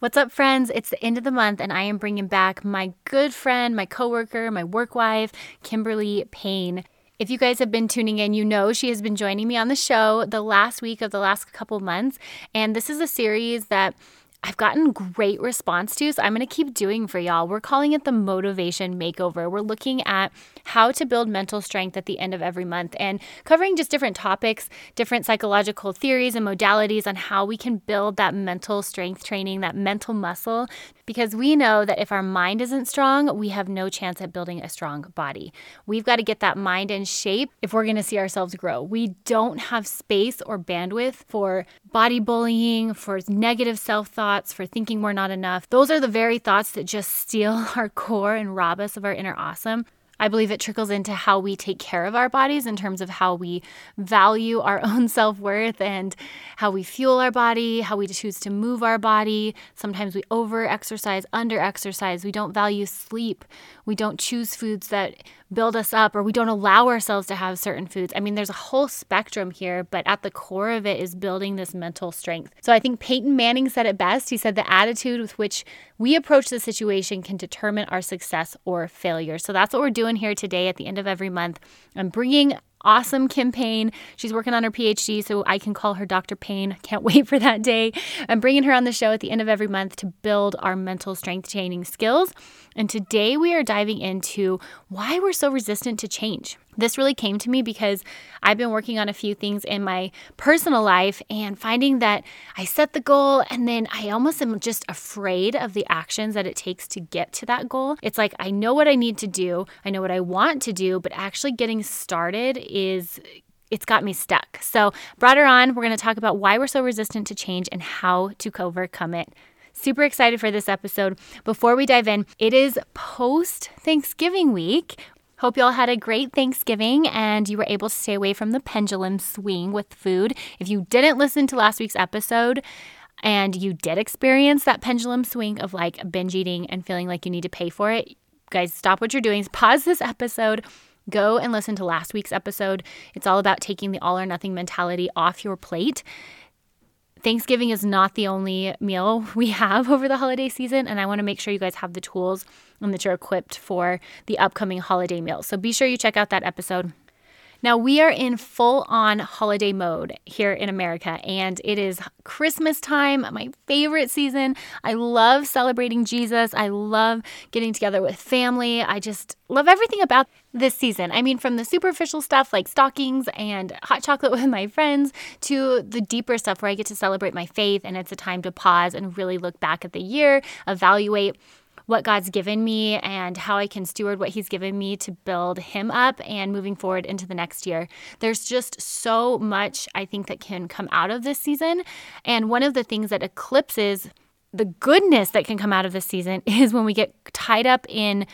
What's up, friends? It's the end of the month, and I am bringing back my good friend, my coworker, my work wife, Kimberly Payne. If you guys have been tuning in, you know she has been joining me on the show the last week of the last couple months. And this is a series that I've gotten great response to, so I'm going to keep doing for y'all. We're calling it the motivation makeover. We're looking at how to build mental strength at the end of every month and covering just different topics, different psychological theories and modalities on how we can build that mental strength training, that mental muscle, because we know that if our mind isn't strong, we have no chance at building a strong body. We've got to get that mind in shape if we're going to see ourselves grow. We don't have space or bandwidth for body bullying, for negative self thoughts, for thinking we're not enough. Those are the very thoughts that just steal our core and rob us of our inner awesome. I believe it trickles into how we take care of our bodies in terms of how we value our own self worth and how we fuel our body, how we choose to move our body. Sometimes we over exercise, under exercise. We don't value sleep. We don't choose foods that build us up or we don't allow ourselves to have certain foods. I mean, there's a whole spectrum here, but at the core of it is building this mental strength. So I think Peyton Manning said it best. He said the attitude with which we approach the situation can determine our success or failure. So that's what we're doing here today at the end of every month. I'm bringing awesome Kim Payne. She's working on her PhD, so I can call her Dr. Payne. Can't wait for that day. I'm bringing her on the show at the end of every month to build our mental strength training skills. And today we are diving into why we're so resistant to change. This really came to me because I've been working on a few things in my personal life and finding that I set the goal and then I almost am just afraid of the actions that it takes to get to that goal. It's like I know what I need to do, I know what I want to do, but actually getting started is it's got me stuck. So, brought her on. We're going to talk about why we're so resistant to change and how to overcome it. Super excited for this episode. Before we dive in, it is post Thanksgiving week. Hope you all had a great Thanksgiving and you were able to stay away from the pendulum swing with food. If you didn't listen to last week's episode, and you did experience that pendulum swing of like binge eating and feeling like you need to pay for it, guys, stop what you're doing. Pause this episode. Go and listen to last week's episode. It's all about taking the all or nothing mentality off your plate Thanksgiving is not the only meal we have over the holiday season, and I want to make sure you guys have the tools and that you're equipped for the upcoming holiday meal. So be sure you check out that episode. Now, we are in full on holiday mode here in America, and it is Christmas time, my favorite season. I love celebrating Jesus. I love getting together with family. I just love everything about this season. I mean, from the superficial stuff like stockings and hot chocolate with my friends to the deeper stuff where I get to celebrate my faith, and it's a time to pause and really look back at the year, evaluate what God's given me and how I can steward what He's given me to build Him up and moving forward into the next year. There's just so much I think that can come out of this season. And one of the things that eclipses the goodness that can come out of this season is when we get tied up in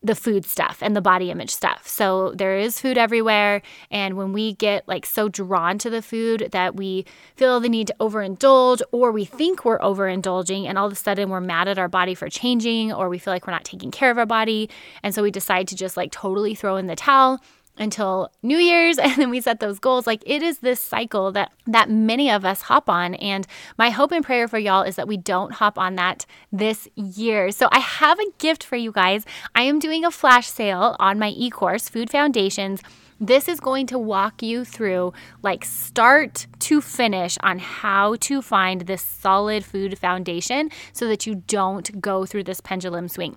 the food stuff and the body image stuff. So there is food everywhere. And when we get like so drawn to the food that we feel the need to overindulge, or we think we're overindulging, and all of a sudden we're mad at our body for changing, or we feel like we're not taking care of our body. And so we decide to just like totally throw in the towel until New Year's and then we set those goals. Like it is this cycle that that many of us hop on and my hope and prayer for y'all is that we don't hop on that this year. So I have a gift for you guys. I am doing a flash sale on my e-course Food Foundations. This is going to walk you through like start to finish on how to find this solid food foundation so that you don't go through this pendulum swing.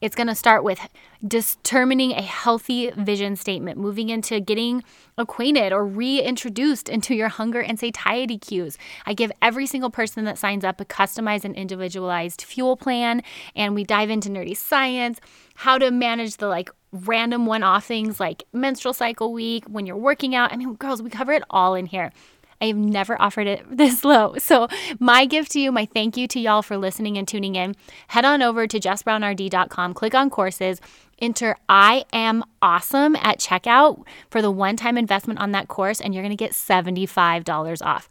It's going to start with determining a healthy vision statement, moving into getting acquainted or reintroduced into your hunger and satiety cues. I give every single person that signs up a customized and individualized fuel plan, and we dive into nerdy science, how to manage the like random one off things like menstrual cycle week, when you're working out. I mean, girls, we cover it all in here. I have never offered it this low. So, my gift to you, my thank you to y'all for listening and tuning in. Head on over to jessbrownrd.com, click on courses, enter I am awesome at checkout for the one time investment on that course, and you're going to get $75 off.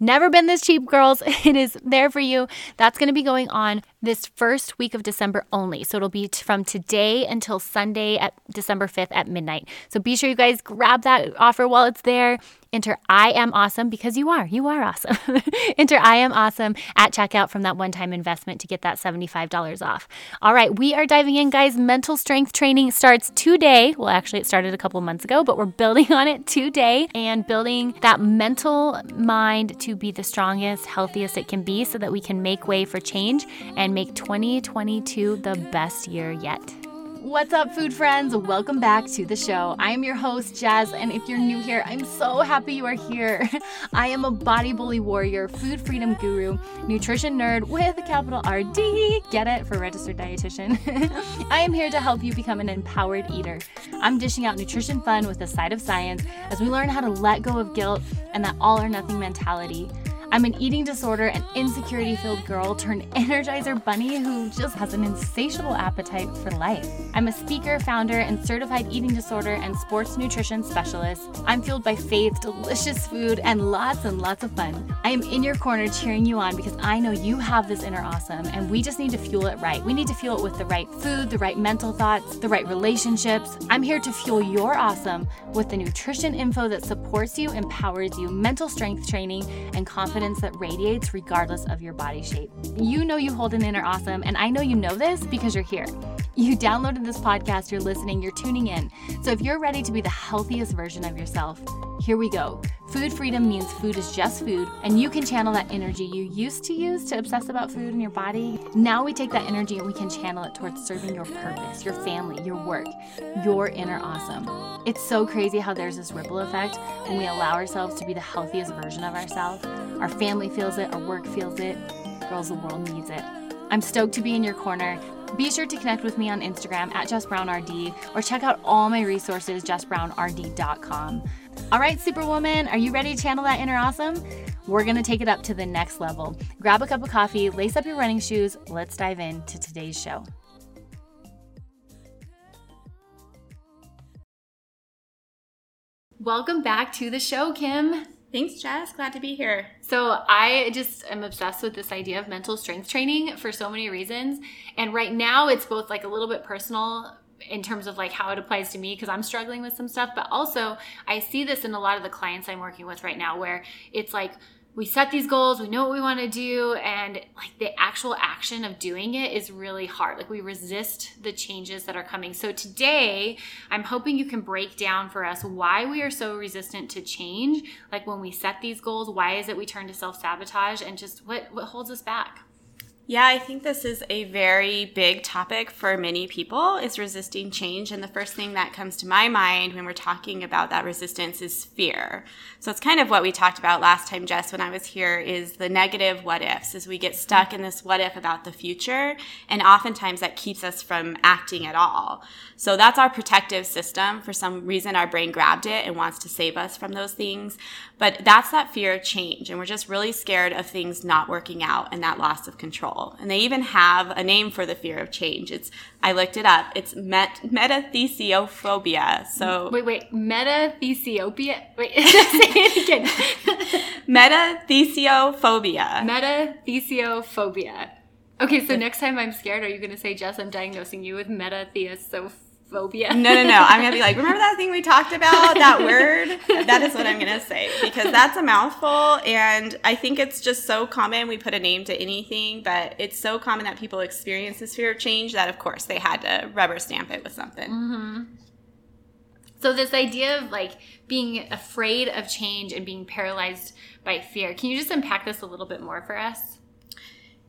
Never been this cheap, girls. It is there for you. That's going to be going on this first week of December only. So it'll be t- from today until Sunday at December 5th at midnight. So be sure you guys grab that offer while it's there. Enter I am awesome because you are. You are awesome. Enter I am awesome at checkout from that one time investment to get that $75 off. All right, we are diving in, guys. Mental strength training starts today. Well, actually, it started a couple months ago, but we're building on it today and building that mental mind to be the strongest, healthiest it can be so that we can make way for change and make 2022 the best year yet. What's up, food friends? Welcome back to the show. I am your host, Jess, and if you're new here, I'm so happy you are here. I am a body bully warrior, food freedom guru, nutrition nerd with a capital RD. Get it for registered dietitian. I am here to help you become an empowered eater. I'm dishing out nutrition fun with a side of science as we learn how to let go of guilt and that all or nothing mentality. I'm an eating disorder and insecurity filled girl turned energizer bunny who just has an insatiable appetite for life. I'm a speaker, founder, and certified eating disorder and sports nutrition specialist. I'm fueled by faith, delicious food, and lots and lots of fun. I am in your corner cheering you on because I know you have this inner awesome and we just need to fuel it right. We need to fuel it with the right food, the right mental thoughts, the right relationships. I'm here to fuel your awesome with the nutrition info that supports you, empowers you, mental strength training, and confidence confidence that radiates regardless of your body shape. You know you hold an inner awesome, and I know you know this because you're here. You downloaded this podcast, you're listening, you're tuning in. So if you're ready to be the healthiest version of yourself, here we go. Food freedom means food is just food, and you can channel that energy you used to use to obsess about food in your body. Now we take that energy and we can channel it towards serving your purpose, your family, your work, your inner awesome. It's so crazy how there's this ripple effect when we allow ourselves to be the healthiest version of ourselves. Our family feels it, our work feels it. Girls, the world needs it. I'm stoked to be in your corner. Be sure to connect with me on Instagram at JessBrownRD or check out all my resources, jessbrownrd.com. All right, Superwoman, are you ready to channel that inner awesome? We're gonna take it up to the next level. Grab a cup of coffee, lace up your running shoes. Let's dive into today's show. Welcome back to the show, Kim. Thanks, Jess. Glad to be here. So, I just am obsessed with this idea of mental strength training for so many reasons. And right now, it's both like a little bit personal in terms of like how it applies to me because I'm struggling with some stuff, but also I see this in a lot of the clients I'm working with right now where it's like, we set these goals, we know what we want to do, and like the actual action of doing it is really hard. Like we resist the changes that are coming. So today, I'm hoping you can break down for us why we are so resistant to change. Like when we set these goals, why is it we turn to self sabotage, and just what what holds us back? Yeah, I think this is a very big topic for many people is resisting change and the first thing that comes to my mind when we're talking about that resistance is fear. So it's kind of what we talked about last time Jess when I was here is the negative what ifs as we get stuck in this what if about the future and oftentimes that keeps us from acting at all. So that's our protective system. For some reason our brain grabbed it and wants to save us from those things. But that's that fear of change and we're just really scared of things not working out and that loss of control control. And they even have a name for the fear of change. It's I looked it up. It's met, metathesiophobia. So wait, wait, metathesiophobia. Wait, say it again. metathesiophobia. Metathesiophobia. Okay, so next time I'm scared, are you going to say, Jess, I'm diagnosing you with metathesiophobia? Phobia. No, no, no. I'm going to be like, remember that thing we talked about, that word? That is what I'm going to say because that's a mouthful. And I think it's just so common. We put a name to anything, but it's so common that people experience this fear of change that, of course, they had to rubber stamp it with something. Mm-hmm. So, this idea of like being afraid of change and being paralyzed by fear, can you just unpack this a little bit more for us?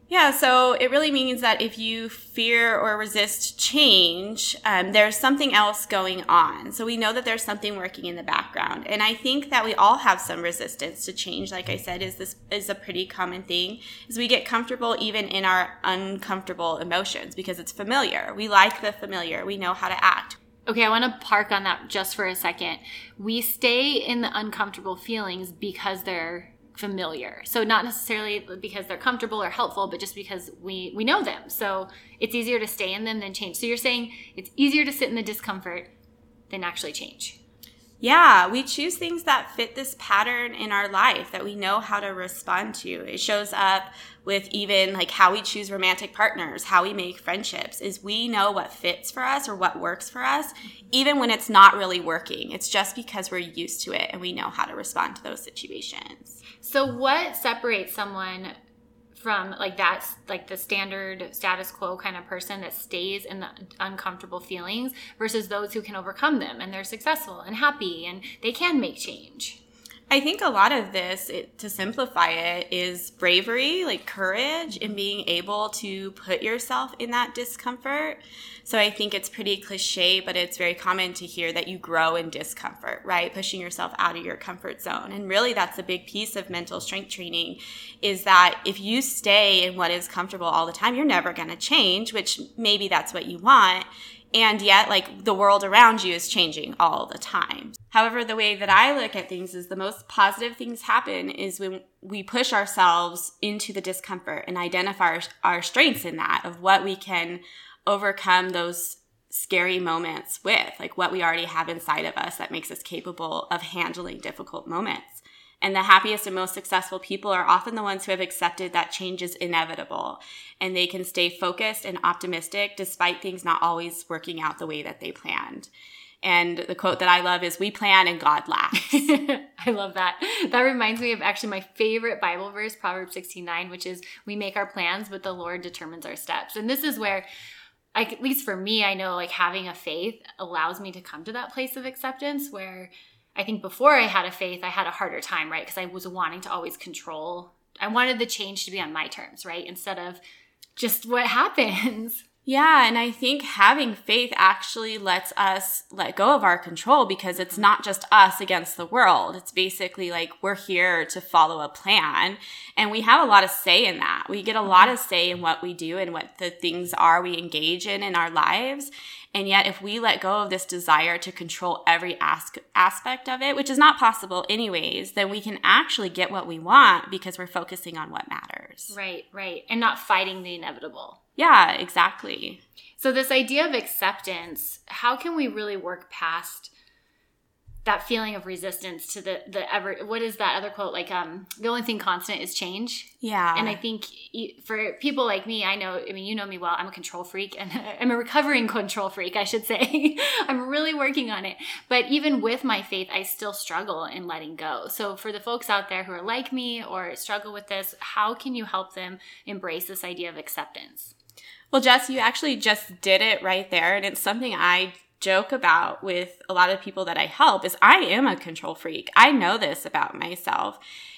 Yeah, so it really means that if you fear or resist change, um, there's something else going on. So we know that there's something working in the background, and I think that we all have some resistance to change. Like I said, is this is a pretty common thing. Is we get comfortable even in our uncomfortable emotions because it's familiar. We like the familiar. We know how to act. Okay, I want to park on that just for a second. We stay in the uncomfortable feelings because they're familiar. So not necessarily because they're comfortable or helpful, but just because we we know them. So it's easier to stay in them than change. So you're saying it's easier to sit in the discomfort than actually change. Yeah, we choose things that fit this pattern in our life that we know how to respond to. It shows up with even like how we choose romantic partners, how we make friendships, is we know what fits for us or what works for us, even when it's not really working. It's just because we're used to it and we know how to respond to those situations. So, what separates someone from like that's like the standard status quo kind of person that stays in the uncomfortable feelings versus those who can overcome them and they're successful and happy and they can make change. I think a lot of this, it, to simplify it, is bravery, like courage, in mm-hmm. being able to put yourself in that discomfort. So I think it's pretty cliche, but it's very common to hear that you grow in discomfort, right? Pushing yourself out of your comfort zone. And really, that's a big piece of mental strength training is that if you stay in what is comfortable all the time, you're never going to change, which maybe that's what you want and yet like the world around you is changing all the time. However, the way that I look at things is the most positive things happen is when we push ourselves into the discomfort and identify our, our strengths in that of what we can overcome those scary moments with, like what we already have inside of us that makes us capable of handling difficult moments. And the happiest and most successful people are often the ones who have accepted that change is inevitable and they can stay focused and optimistic despite things not always working out the way that they planned. And the quote that I love is, We plan and God laughs. I love that. That reminds me of actually my favorite Bible verse, Proverbs 16 9, which is, We make our plans, but the Lord determines our steps. And this is where at least for me, I know like having a faith allows me to come to that place of acceptance where I think before I had a faith, I had a harder time, right? Because I was wanting to always control. I wanted the change to be on my terms, right? Instead of just what happens. Yeah, and I think having faith actually lets us let go of our control because it's not just us against the world. It's basically like we're here to follow a plan and we have a lot of say in that. We get a lot of say in what we do and what the things are we engage in in our lives. And yet, if we let go of this desire to control every as- aspect of it, which is not possible anyways, then we can actually get what we want because we're focusing on what matters. Right, right. And not fighting the inevitable. Yeah, exactly. So, this idea of acceptance, how can we really work past that feeling of resistance to the the ever what is that other quote? Like um the only thing constant is change? Yeah. And i think for people like me i know i mean you know me well i'm a control freak and i'm a recovering control freak i should say. I'm really working on it. But even with my faith i still struggle in letting go. So for the folks out there who are like me or struggle with this how can you help them embrace this idea of acceptance well, Jess, you actually just did it right there. And it's something I joke about with a lot of people that I help is I am a control freak. I know this about myself.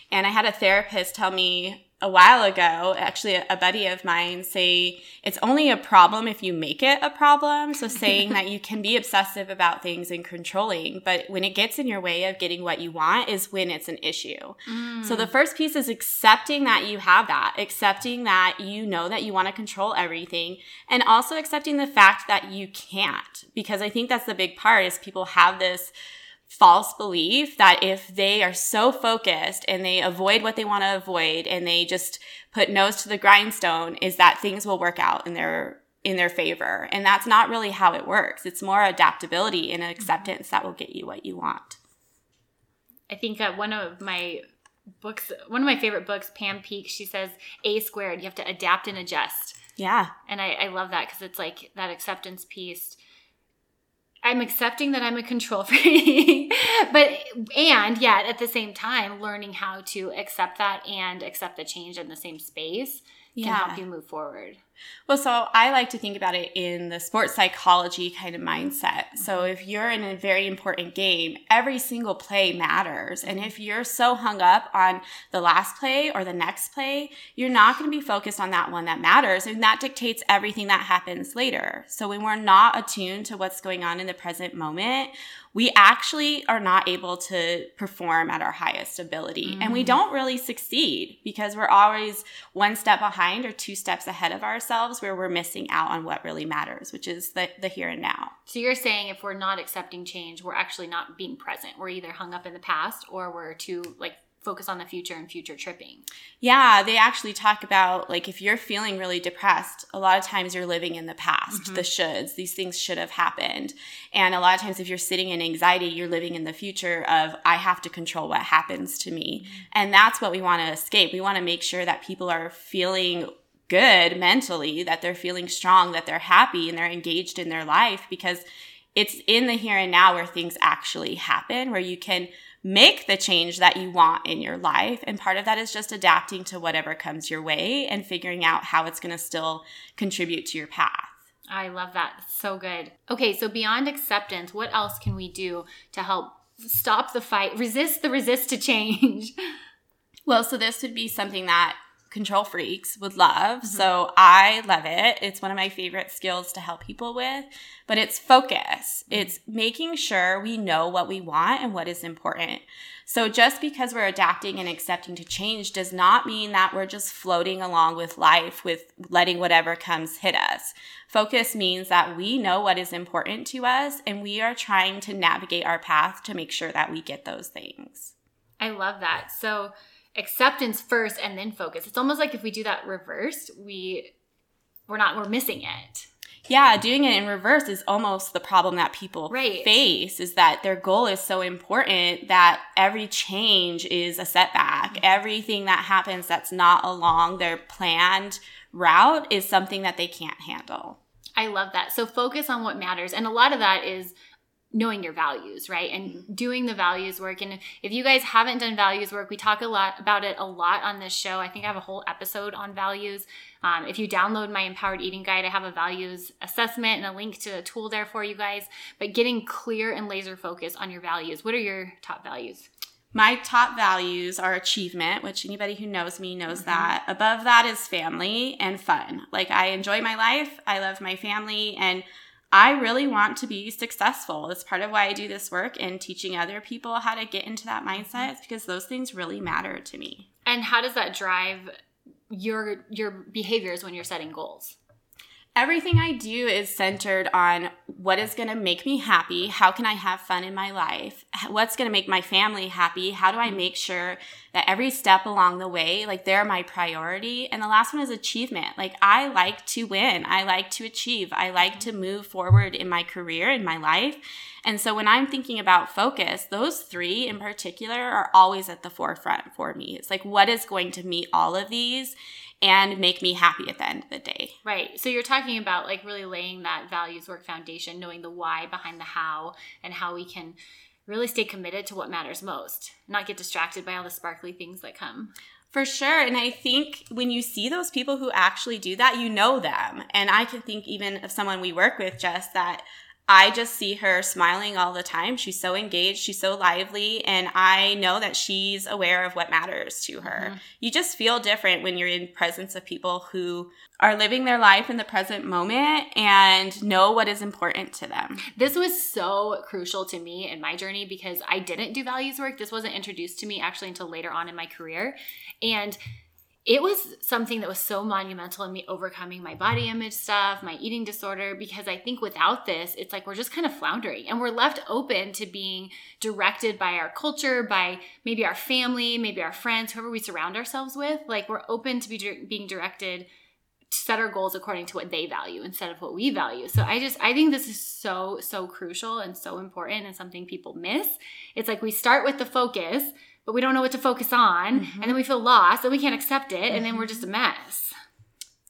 And I had a therapist tell me a while ago, actually, a buddy of mine say it's only a problem if you make it a problem. So, saying that you can be obsessive about things and controlling, but when it gets in your way of getting what you want is when it's an issue. Mm. So, the first piece is accepting that you have that, accepting that you know that you want to control everything, and also accepting the fact that you can't. Because I think that's the big part is people have this false belief that if they are so focused and they avoid what they want to avoid and they just put nose to the grindstone is that things will work out in their in their favor. And that's not really how it works. It's more adaptability and acceptance that will get you what you want. I think uh, one of my books one of my favorite books pam peeke she says a squared you have to adapt and adjust. Yeah. And i, I love that because it's like that acceptance piece I'm accepting that I'm a control freak, but and yet at the same time learning how to accept that and accept the change in the same space can help you move forward. Well, so I like to think about it in the sports psychology kind of mindset. So mm-hmm. if you're in a very important game, every single play matters. And if you're so hung up on the last play or the next play, you're not going to be focused on that one that matters. And that dictates everything that happens later. So when we're not attuned to what's going on in the present moment, we actually are not able to perform at our highest ability. Mm-hmm. And we mm. don't really succeed because we're always one step behind or two steps ahead of ourselves where we're missing out on what really matters, which is the, the here and now. So you're saying if we're not accepting change, we're actually not being present. We're either hung up in the past or we're too like focus on the future and future tripping. Yeah, they actually talk about like if you're feeling really depressed, a lot of times you're living in the past, mm-hmm. the shoulds. These things should have happened. And a lot of times if you're sitting in anxiety, you're living in the future of I have to control what happens to me. Mm-hmm. And that's what we want to escape. We want to make sure that people are feeling good mentally, that they're feeling strong, that they're happy and they're engaged in their life because it's in the here and now where things actually happen, where you can make the change that you want in your life. And part of that is just adapting to whatever comes your way and figuring out how it's going to still contribute to your path. I love that. So good. Okay, so beyond acceptance, what else can we do to help stop the fight, resist the resist to change? Well, so this would be something that control freaks would love. Mm-hmm. So I love it. It's one of my favorite skills to help people with, but it's focus. Mm-hmm. It's making sure we know what we want and what is important. So just because we're adapting and accepting to change does not mean that we're just floating along with life with letting whatever comes hit us. Focus means that we know what is important to us and we are trying to navigate our path to make sure that we get those things. I love that. So acceptance first and then focus. It's almost like if we do that reversed, we we're not we're missing it. Yeah, doing it in reverse is almost the problem that people right. face is that their goal is so important that every change is a setback. Mm-hmm. Everything that happens that's not along their planned route is something that they can't handle. I love that. So focus on what matters. And a lot of that is knowing your values, right? And mm-hmm. doing the values work. And if you guys haven't done values work, we talk a lot about it a lot on this show. I think I have a whole episode on values. Um, if you download my empowered eating guide, I have a values assessment and a link to a tool there for you guys. But getting clear and laser focused on your values. What are your top values? My top values are achievement, which anybody who knows me knows mm-hmm. that. Above that is family and fun. Like I enjoy my life, I love my family, and I really want to be successful. It's part of why I do this work and teaching other people how to get into that mindset mm-hmm. is because those things really matter to me. And how does that drive your your behaviors when you're setting goals? Everything I do is centered on what is going to make me happy. How can I have fun in my life? What's going to make my family happy? How do I make sure that every step along the way, like they're my priority? And the last one is achievement. Like I like to win. I like to achieve. I like to move forward in my career, in my life. And so when I'm thinking about focus, those three in particular are always at the forefront for me. It's like, what is going to meet all of these? And make me happy at the end of the day. Right. So you're talking about like really laying that values work foundation, knowing the why behind the how and how we can really stay committed to what matters most, not get distracted by all the sparkly things that come. For sure. And I think when you see those people who actually do that, you know them. And I can think even of someone we work with, just that I just see her smiling all the time. She's so engaged, she's so lively, and I know that she's aware of what matters to her. Mm-hmm. You just feel different when you're in presence of people who are living their life in the present moment and know what is important to them. This was so crucial to me in my journey because I didn't do values work. This wasn't introduced to me actually until later on in my career. And it was something that was so monumental in me overcoming my body image stuff, my eating disorder, because I think without this, it's like we're just kind of floundering and we're left open to being directed by our culture, by maybe our family, maybe our friends, whoever we surround ourselves with. Like we're open to be being directed to set our goals according to what they value instead of what we value. So I just, I think this is so, so crucial and so important and something people miss. It's like we start with the focus but we don't know what to focus on. Mm-hmm. And then we feel lost and we can't accept it. Mm-hmm. And then we're just a mess.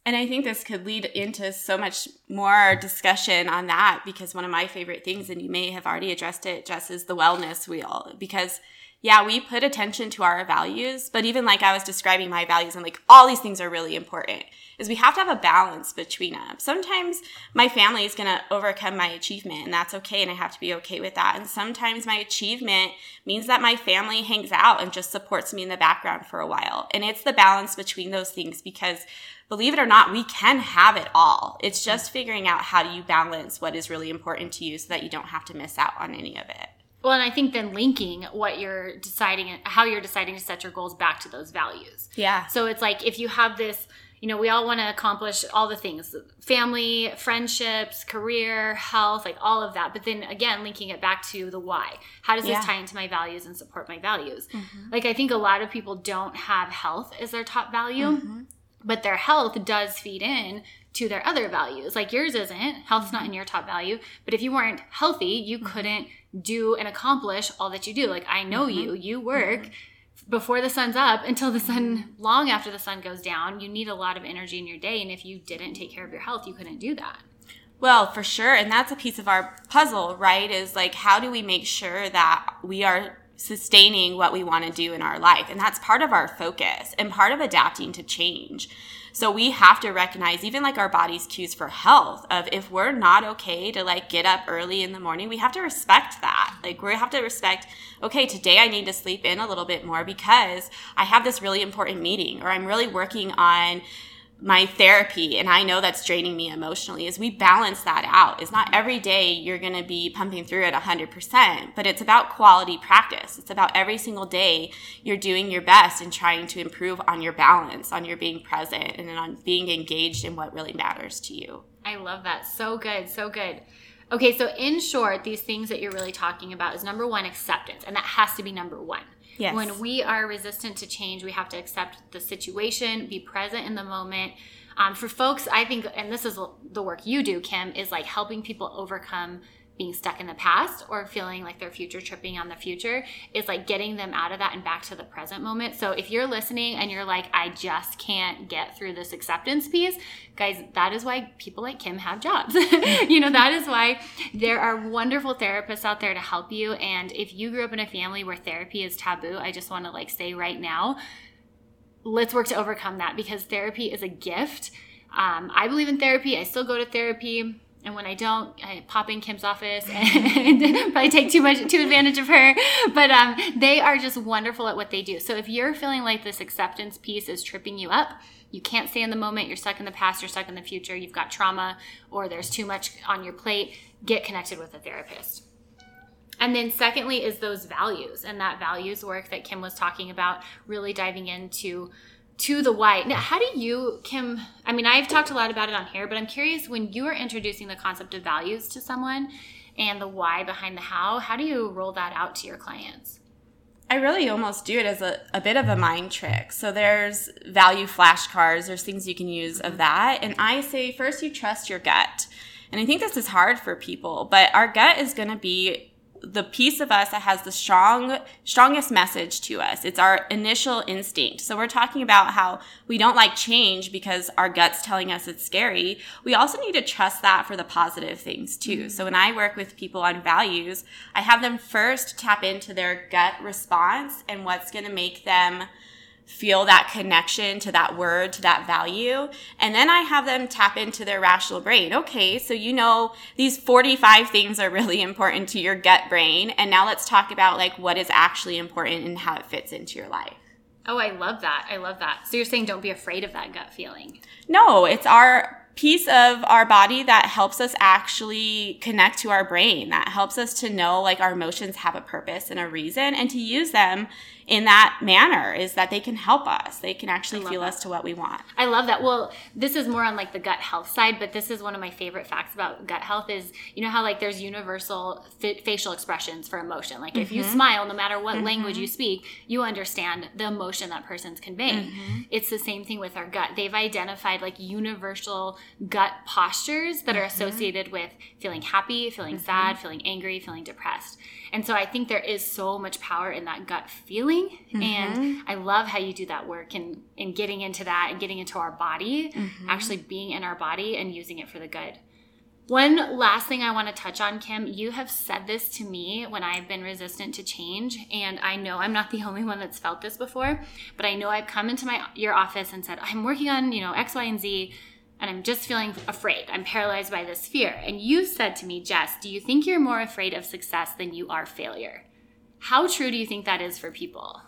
And I think this could lead into so much more discussion on that because one of my favorite things, and you may have already addressed it, Jess, is the wellness wheel. Because yeah, we put attention to our values, but even like I was describing my values and like all these things are really important is we have to have a balance between them. Sometimes my family is going to overcome my achievement and that's okay and I have to be okay with that. And sometimes my achievement means that my family hangs out and just supports me in the background for a while. And it's the balance between those things because believe it or not, we can have it all. It's just figuring out how do you balance what is really important to you so that you don't have to miss out on any of it. Well, and I think then linking what you're deciding, how you're deciding to set your goals back to those values. Yeah. So it's like if you have this, you know, we all want to accomplish all the things family, friendships, career, health, like all of that. But then again, linking it back to the why. How does yeah. this tie into my values and support my values? Mm-hmm. Like, I think a lot of people don't have health as their top value, mm-hmm. But their health does feed in to their other values. Like yours isn't. Health's not in your top value. But if you weren't healthy, you mm-hmm. couldn't do and accomplish all that you do. Like I know mm-hmm. you, you work mm-hmm before the sun's up until the sun long after the sun goes down you need a lot of energy in your day and if you didn't take care of your health you couldn't do that well for sure and that's a piece of our puzzle right is like how do we make sure that we are sustaining what we want to do in our life and that's part of our focus and part of adapting to change so we have to recognize even like our body's cues for health of if we're not okay to like get up early in the morning, we have to respect that. Like we have to respect, okay, today I need to sleep in a little bit more because I have this really important meeting or I'm really working on my therapy and I know that's draining me emotionally is we balance that out. It's not every day you're going to be pumping through at 100%, but it's about quality practice. It's about every single day you're doing your best and trying to improve on your balance, on your being present and on being engaged in what really matters to you. I love that. So good. So good. Okay, so in short, these things that you're really talking about is number 1 acceptance, and that has to be number 1. Yes. When we are resistant to change, we have to accept the situation, be present in the moment. Um, for folks, I think, and this is the work you do, Kim, is like helping people overcome being stuck in the past or feeling like their future tripping on the future is like getting them out of that and back to the present moment. So if you're listening and you're like, I just can't get through this acceptance piece, guys, that is why people like Kim have jobs. you know, that is why there are wonderful therapists out there to help you. And if you grew up in a family where therapy is taboo, I just want to like say right now, let's work to overcome that because therapy is a gift. Um, I believe in therapy. I still go to therapy and when I don't, I pop in Kim's office and probably take too much too advantage of her. But um, they are just wonderful at what they do. So if you're feeling like this acceptance piece is tripping you up, you can't stay in the moment, you're stuck in the past, you're stuck in the future, you've got trauma, or there's too much on your plate, get connected with a therapist. And then, secondly, is those values and that values work that Kim was talking about, really diving into to the why. Now, how do you, Kim? I mean, I've talked a lot about it on here, but I'm curious when you are introducing the concept of values to someone and the why behind the how, how do you roll that out to your clients? I really almost do it as a, a bit of a mind trick. So there's value flashcards, there's things you can use of mm-hmm. that. And I say first you trust your gut. And I think this is hard for people, but our gut is going to be the piece of us that has the strong strongest message to us. It's our initial instinct. So we're talking about how we don't like change because our guts telling us it's scary. We also need to trust that for the positive things too. Mm-hmm. so when i work with people on values i have them first tap into their gut response and what's going to make them feel that connection to that word, to that value. And then I have them tap into their rational brain. Okay, so you know these 45 things are really important to your gut brain. And now let's talk about like what is actually important and how it fits into your life. Oh, I love that. I love that. So you're saying don't be afraid of that gut feeling. No, it's our piece of our body that helps us actually connect to our brain that helps us to know like our emotions have a purpose and a reason and to use them in that manner is that they can help us. They can actually feel that. us to what we want. I love that. Well, this is more on like the gut health side, but this is one of my favorite facts about gut health is you know how like there's universal f- facial expressions for emotion. Like mm-hmm. if you mm-hmm. smile, no matter what mm-hmm. language you speak, you understand the emotion that person's conveying. Mm-hmm. It's the same thing with our gut. They've identified like universal gut postures that are mm-hmm. associated with feeling happy, feeling mm-hmm. sad, feeling angry, feeling depressed. And so I think there is so much power in that gut feeling. Mm-hmm. And I love how you do that work and in, in getting into that and getting into our body, mm-hmm. actually being in our body and using it for the good. One last thing I want to touch on, Kim, you have said this to me when I've been resistant to change, and I know I'm not the only one that's felt this before, but I know I've come into my your office and said, I'm working on, you know, X, Y, and Z and I'm just feeling afraid. I'm paralyzed by this fear. And you said to me, Jess, do you think you're more afraid of success than you are failure? How true do you think that is for people?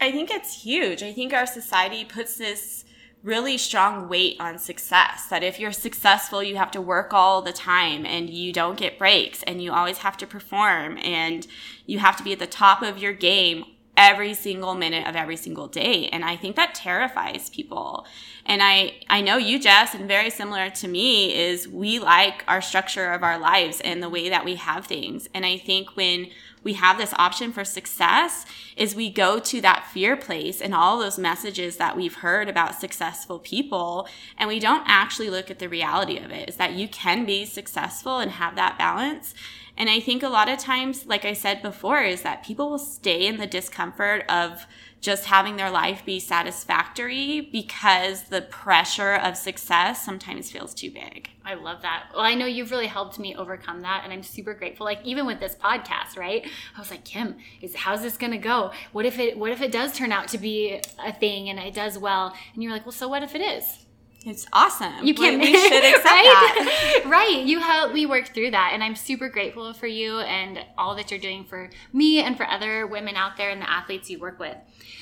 I think it's huge. I think our society puts this really strong weight on success that if you're successful, you have to work all the time and you don't get breaks and you always have to perform and you have to be at the top of your game every single minute of every single day. And i think that terrifies people. And i i know you jess and very similar to me is we like our structure of our lives and the way that we have things. And i think when we have this option for success is we go to that fear place and all those messages that we've heard about successful people and we don't actually look at the reality of it is that you can be successful and have that balance. And I think a lot of times, like I said before, is that people will stay in the discomfort of just having their life be satisfactory because the pressure of success sometimes feels too big. I love that. Well, I know you've really helped me overcome that, and I'm super grateful. Like even with this podcast, right? I was like, Kim, is how's this gonna go? What if it What if it does turn out to be a thing and it does well? And you're like, well, so what if it is? It's awesome. You can't. We, we should accept right? that. right. You help me work through that, and I'm super grateful for you and all that you're doing for me and for other women out there and the athletes you work with.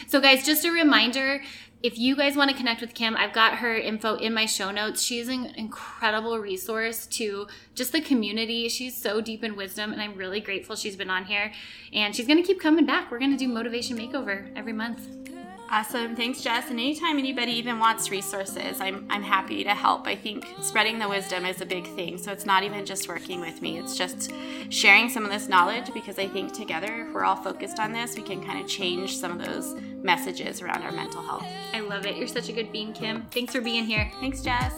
So, guys, just a reminder. If you guys want to connect with Kim, I've got her info in my show notes. She's an incredible resource to just the community. She's so deep in wisdom, and I'm really grateful she's been on here. And she's going to keep coming back. We're going to do Motivation Makeover every month. Awesome. Thanks, Jess. And anytime anybody even wants resources, I'm, I'm happy to help. I think spreading the wisdom is a big thing. So it's not even just working with me, it's just sharing some of this knowledge because I think together, if we're all focused on this, we can kind of change some of those messages around our mental health. I love it. You're such a good being, Kim. Thanks for being here. Thanks, Jess.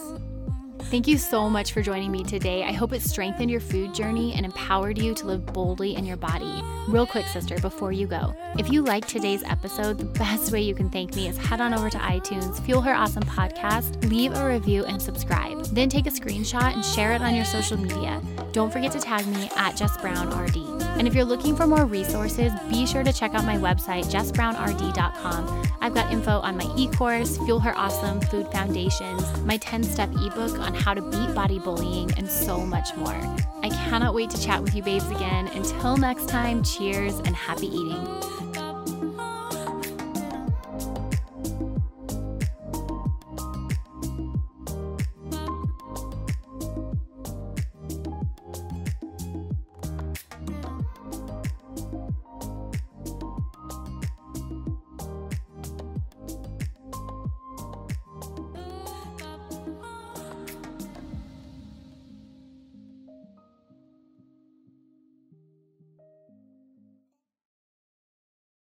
Thank you so much for joining me today. I hope it strengthened your food journey and empowered you to live boldly in your body. Real quick, sister, before you go, if you liked today's episode, the best way you can thank me is head on over to iTunes, Fuel Her Awesome Podcast, leave a review, and subscribe. Then take a screenshot and share it on your social media. Don't forget to tag me at Jess Brown RD. And if you're looking for more resources, be sure to check out my website, jessbrownrd.com. I've got info on my e course, Fuel Her Awesome Food Foundations, my 10 step ebook on how to beat body bullying, and so much more. I cannot wait to chat with you, babes, again. Until next time, cheers and happy eating.